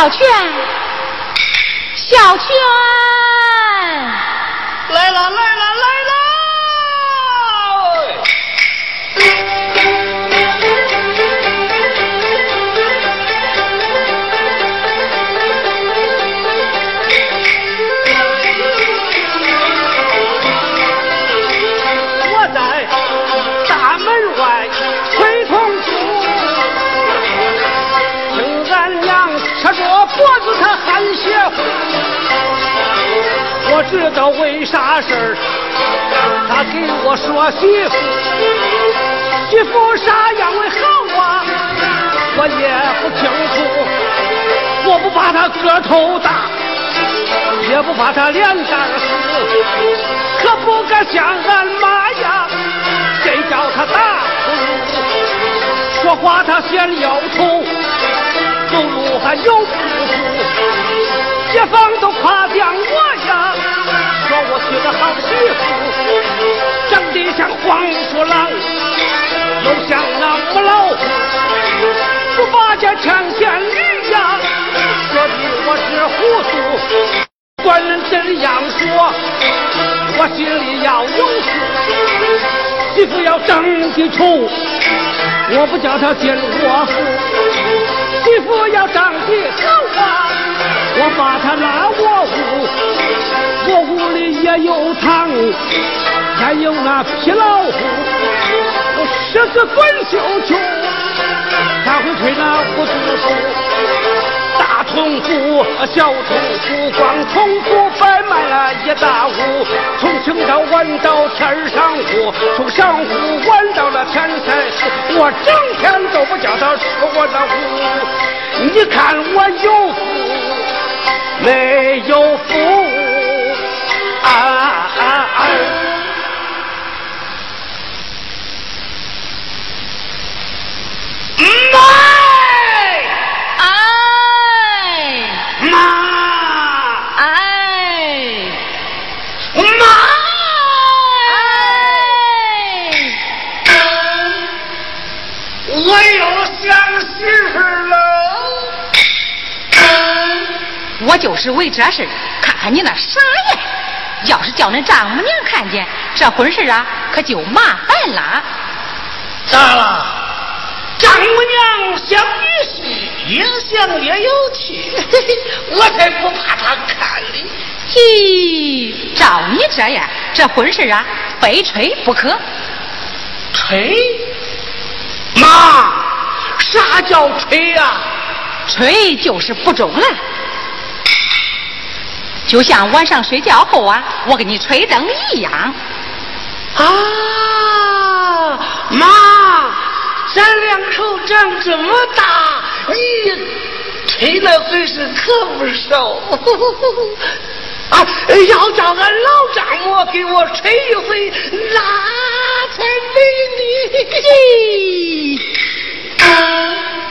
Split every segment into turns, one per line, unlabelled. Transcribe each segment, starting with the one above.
小泉，小泉，
来了。道为啥事儿，他给我说媳妇，媳妇啥样为好啊，我也不清楚。我不怕他个头大，也不怕他脸蛋儿死，可不敢像俺妈呀，真叫他打呼噜，说话他嫌腰头，走路还有步数，街坊都夸奖我呀，说我娶个好媳妇，长得像黄鼠狼，又像那母老虎，不把家强奸驴呀，说的我是糊涂。管人怎样说，我心里要有数。媳妇要长得丑，我不叫她进我府；媳妇要长得好啊，我把她拉我屋。我屋里也有堂，还有那皮老虎，我十个滚绣球，他会吹那胡子。大铜鼓，小铜鼓，光铜鼓摆满了一大屋，从青岛玩到天上湖，从上湖玩到了天台寺，我整天都不叫他吃我的壶。你看我有福没有福啊啊啊妈
哎
妈
哎
妈
哎
我妈我有相信
我就是为这事看看你那傻样要是叫恁丈母娘看见这婚事啊，可就麻烦了。
咋了？丈母娘想女婿，也想也有气，我才不怕她看哩。
咦，照你这样，这婚事啊，非吹不可。
吹？妈，啥叫吹呀、
吹就是不中了。就像晚上睡觉后啊，我给你吹灯一样。
啊？妈，咱两口长这么大，你吹那回事可不少。啊，要叫俺老丈母给我吹一回，那才美丽。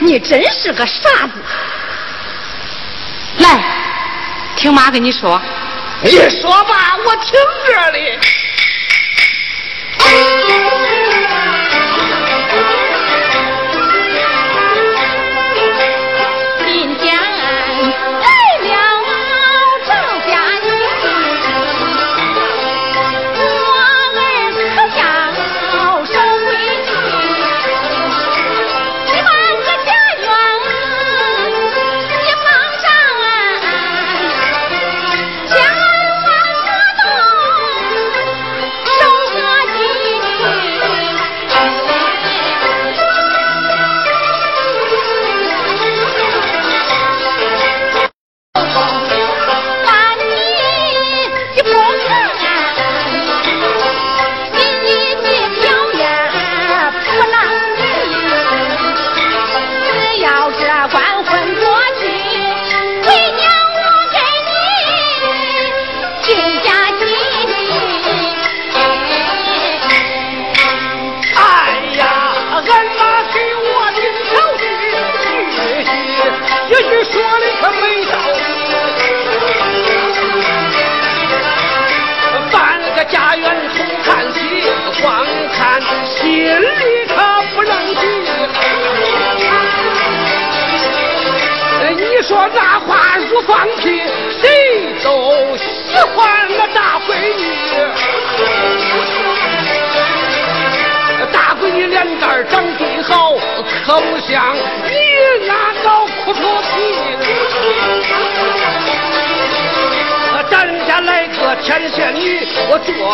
你真是个傻子！来，听妈跟你说，
你说吧，我听着哩。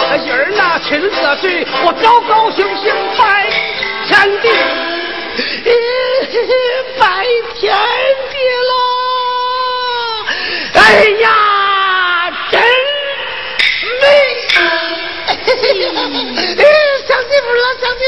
我
做个音儿那亲个嘴，我高高兴兴拜天地，拜天地了！哎呀，真美！想媳妇了，想媳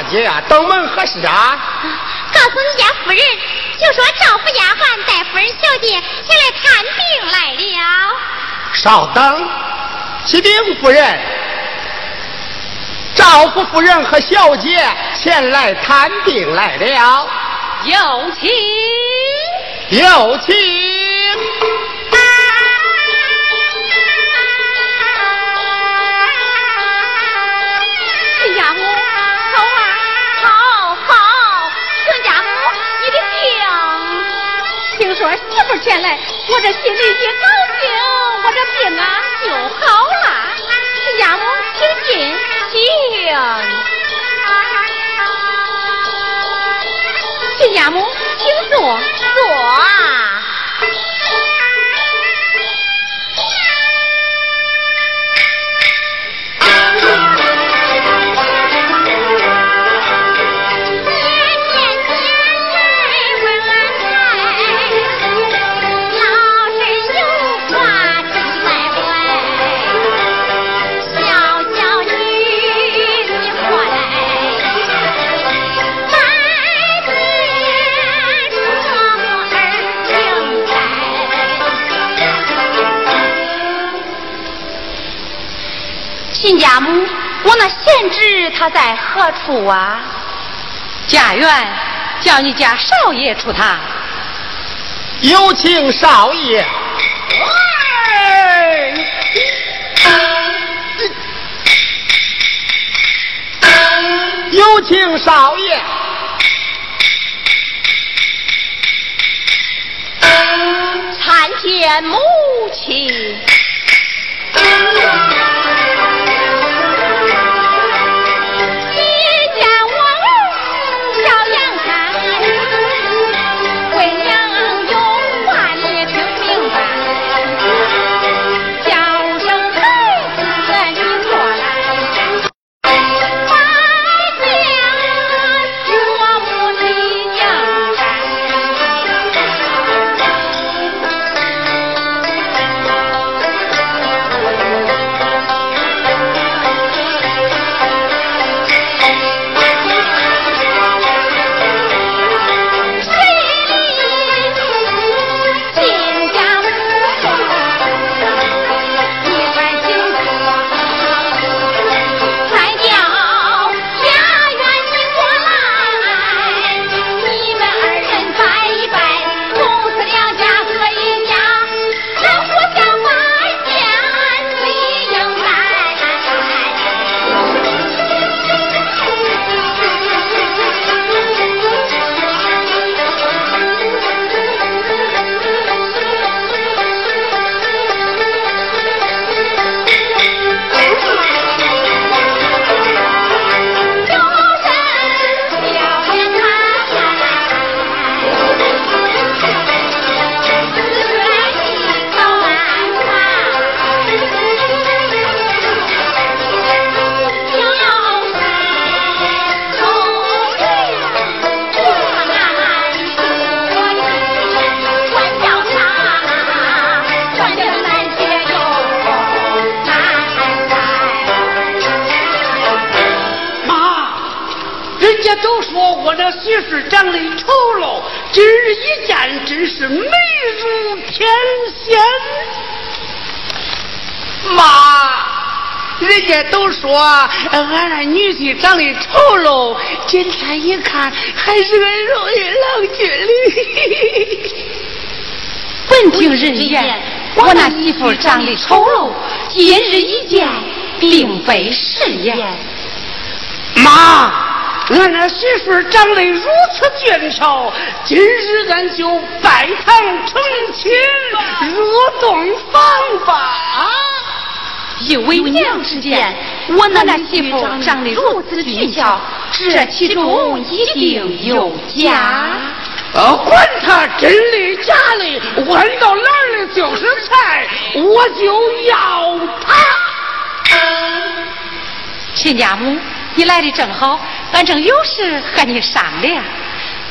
大姐呀，登门何事啊？
告诉你家夫人，就说赵府丫鬟带夫人小姐前来探病来了。
稍等，启禀夫人，赵府夫人和小姐前来探病来了。
有请，
有请。
前来，我这心里一高兴，我这病啊就好了。丫母，请进，请。请家母，请坐，
坐啊。
在何处啊？家园叫你家少爷出堂。
有请少爷。有请少爷。
参见母亲。
俺那女婿长得丑陋，今天一看还是个容易郎君哩。
闻听人言，我那媳妇长得丑陋，今日一见，并非是言。
妈。俺那媳妇长得如此俊俏，今日俺就拜堂成亲，入洞房吧。
因为娘之见，我那那媳妇长得如此俊俏，这其中一定有假。
呃，管他真的假的，闻到哪儿的就是菜，我就要他。
亲家母。你来的正好，俺正有事和你商量。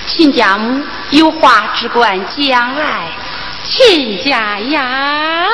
亲家母有话只管讲来。
亲家呀。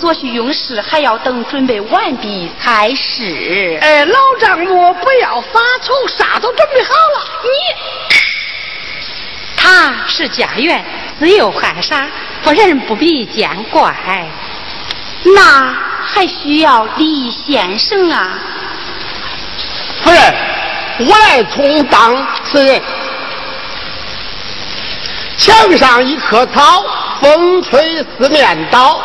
所需用事还要等准备完毕才是。
哎，老丈母不要发愁，啥都准备好了。
你，他是家园，自有汉杀，夫人不必见怪。
那还需要李先生啊。
夫人，我来充当此人。墙上一棵草，风吹四面倒。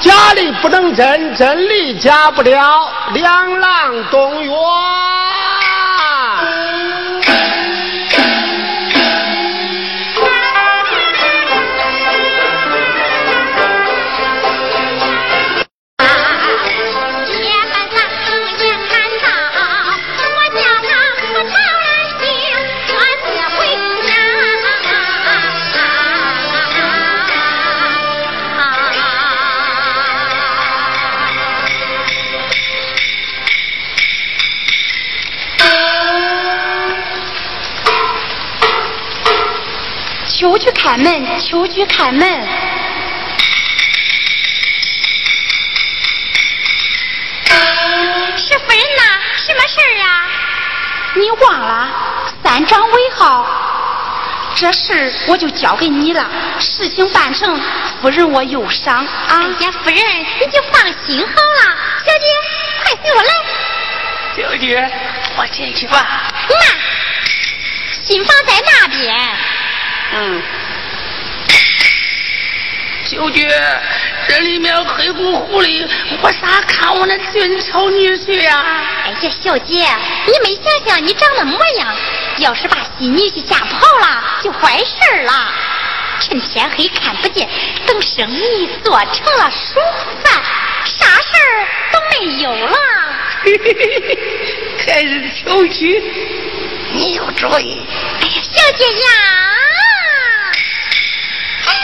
假里不能真，真力假不了，两郎动员。
秋去开门，秋去开门。
是夫人呐，什么事儿啊？
你忘了，三掌尾号。这事我就交给你了，事情办成，夫人我忧伤啊。
哎呀，夫人你就放心好了。小姐，快随我来。
小姐，我进去吧。
妈，新房在那边。
嗯。小姐，这里面黑乎乎的，我咋看我那俊俏女婿呀？
哎呀，小姐，你没想想你长那模样，要是把新女婿吓跑了，就坏事了。趁天黑看不见，等生意做成了熟饭，啥事儿都没有了。
还是小气，你有主意。
哎呀，小姐呀！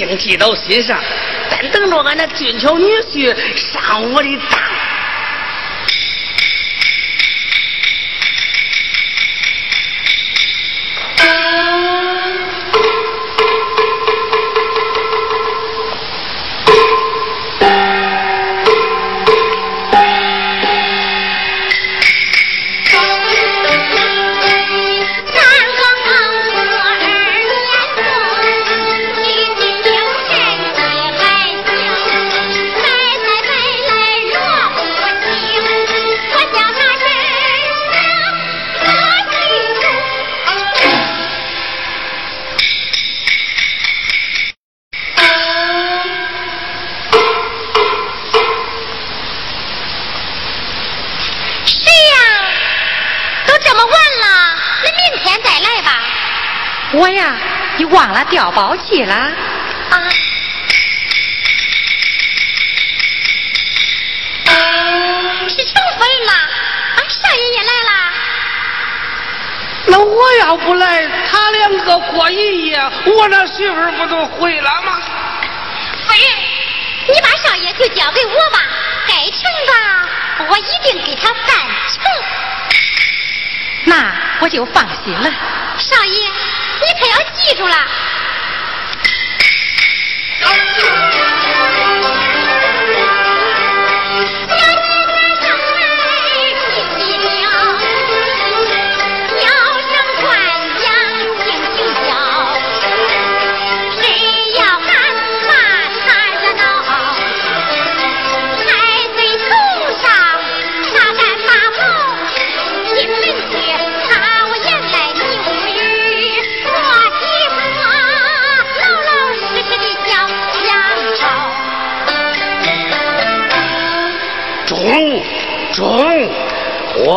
我一定记到心上，但等着俺那俊俏女婿上我的当。
调包器了？
啊。是成夫人了，俺少爷也来了。
那我要不来，他两个过一夜，我那媳妇不就回了吗？
夫人，你把少爷就交给我吧，该成的我一定给他办成。
那我就放心了。
少爷，你可要记住了。小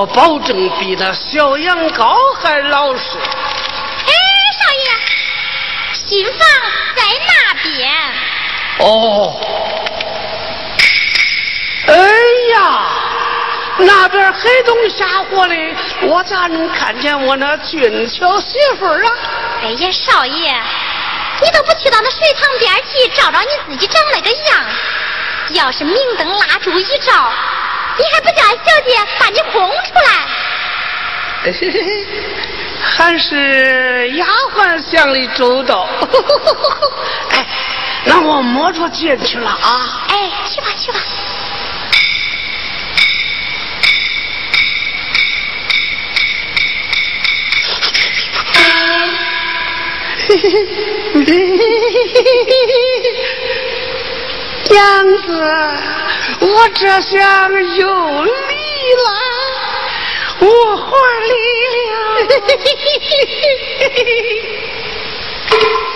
我
保证比那小羊羔还老实。
哎，少爷，新房在那边。
哦，哎呀，那边黑灯瞎火的，我咋能看见我那俊俏媳妇儿啊？
哎呀，少爷，你都不去到那水塘边去照照你自己长那个样？要是明灯蜡烛一照，你还不叫俺小姐把你轰出来？
嘿嘿嘿，还是丫鬟想的周到。哎，那我摸着进去了啊。
哎，去吧去吧。
娘子，我这厢有礼了，我还礼了。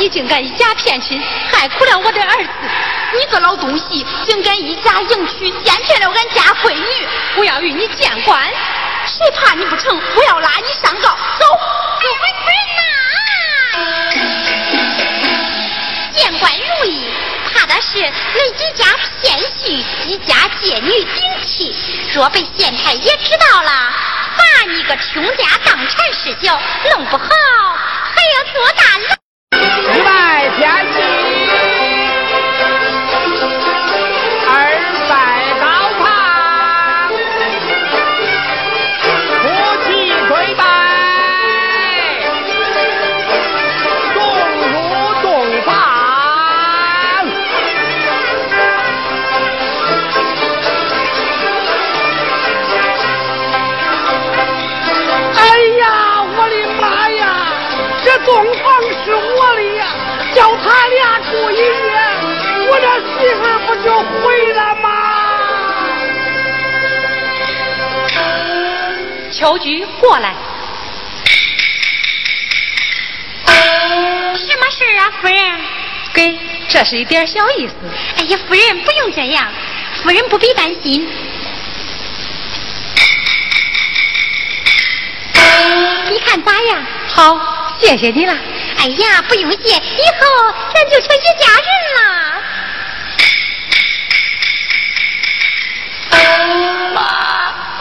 你
竟敢以假骗亲，害苦了我的儿子！你个老东西，竟敢以假迎娶，奸骗了俺家闺女！我要与你见官，谁怕你不成？我要拉你上告！走，
各位夫人呐，见官如意，怕的是恁几家骗婿，几家借女顶替。若被县太爷知道了，罚你个倾家荡产事小，弄不好还要坐大牢。
秋菊过来。
什么事啊，夫人？
给，这是一点小意思。
哎呀，夫人不用这样，夫人不必担心。你看咋样？
好，谢谢你了。
哎呀，不用谢，以后咱就成一家人了。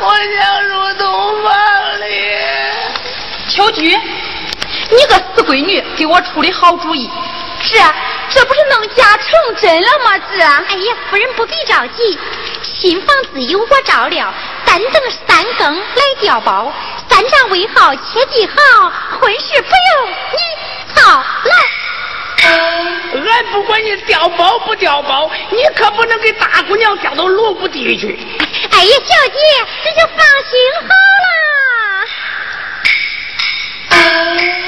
妈，我想入洞房里。
秋菊，你个死闺女，给我出的好主意。是啊，这不是弄假成真了吗？是。
哎呀，夫人不必着急，新房子有我照料，单等三更来调包，三丈围好，切记好，婚事不用你操劳。
俺不管你调包不调包，你可不能给大姑娘调到罗布地去。
哎呀，小姐，这就放心好了。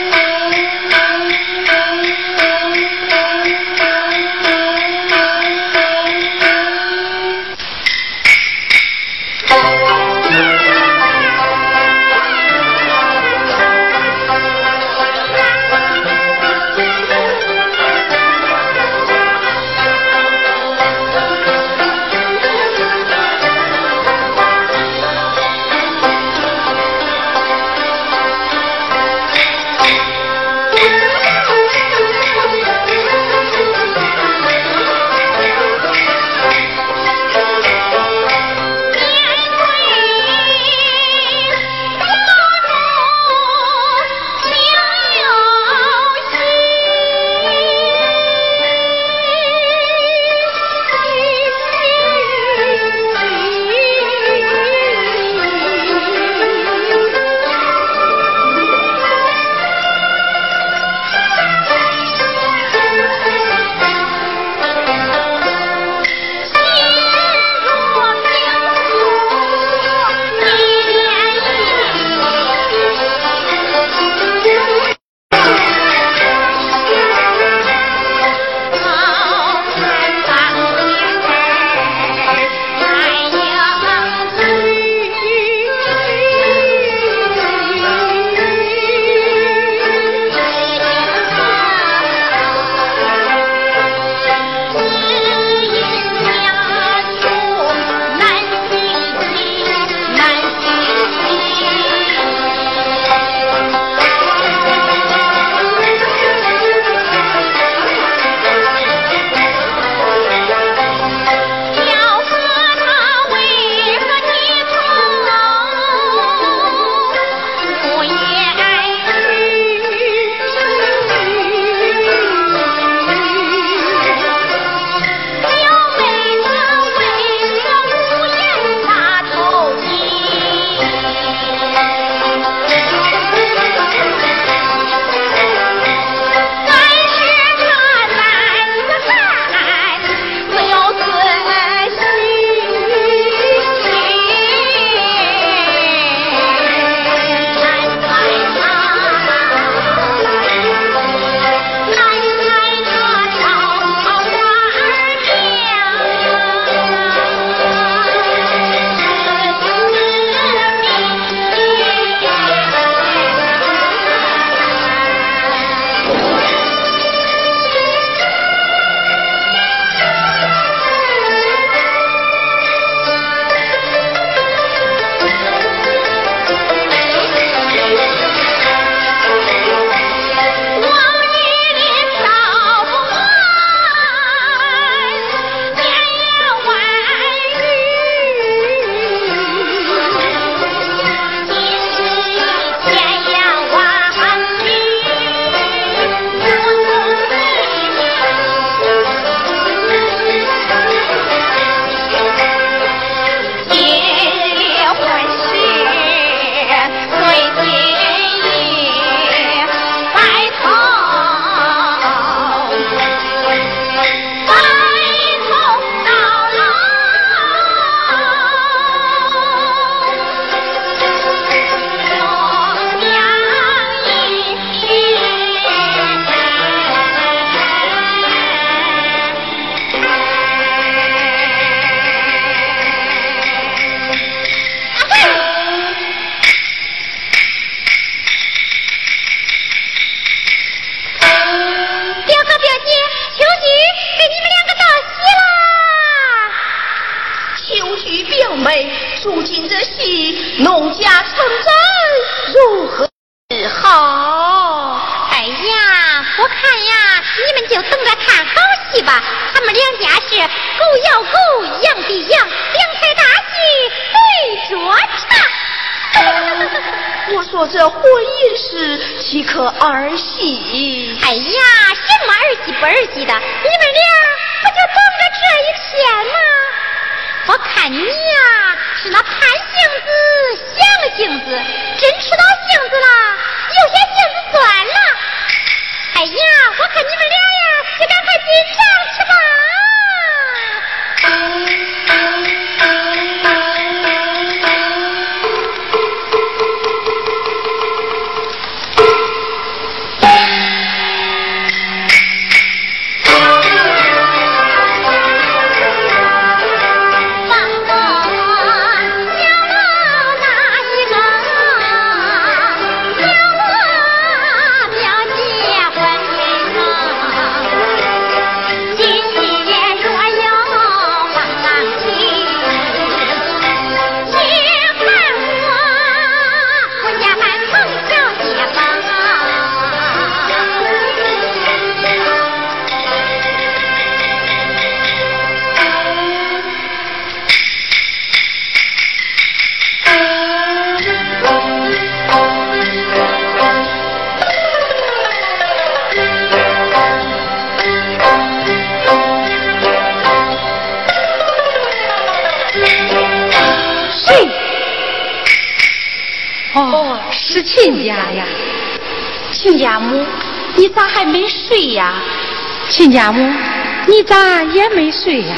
戏吧，他们两家是狗咬狗，羊比羊，两台大戏对着唱。
我说这婚姻是岂可儿戏？
哎呀，什么儿戏不儿戏的，你们俩不就等着这一天吗？我看你呀，是那盼性子想性子，真吃到性子了，有些性子酸了。哎呀，我看你们俩呀，你赶快进场去吧。
亲家母，你咋还没睡呀？亲家母，你咋也没睡呀？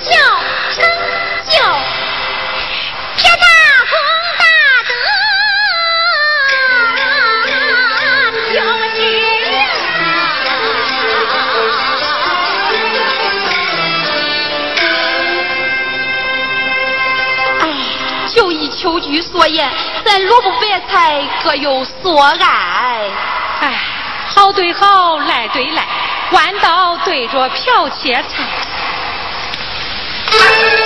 就成就这大公大德，
有需要。
哎，就依秋菊所言，咱萝卜白菜各有所爱。哎，好对好，赖对赖，弯刀对着瓢切菜。Thank you.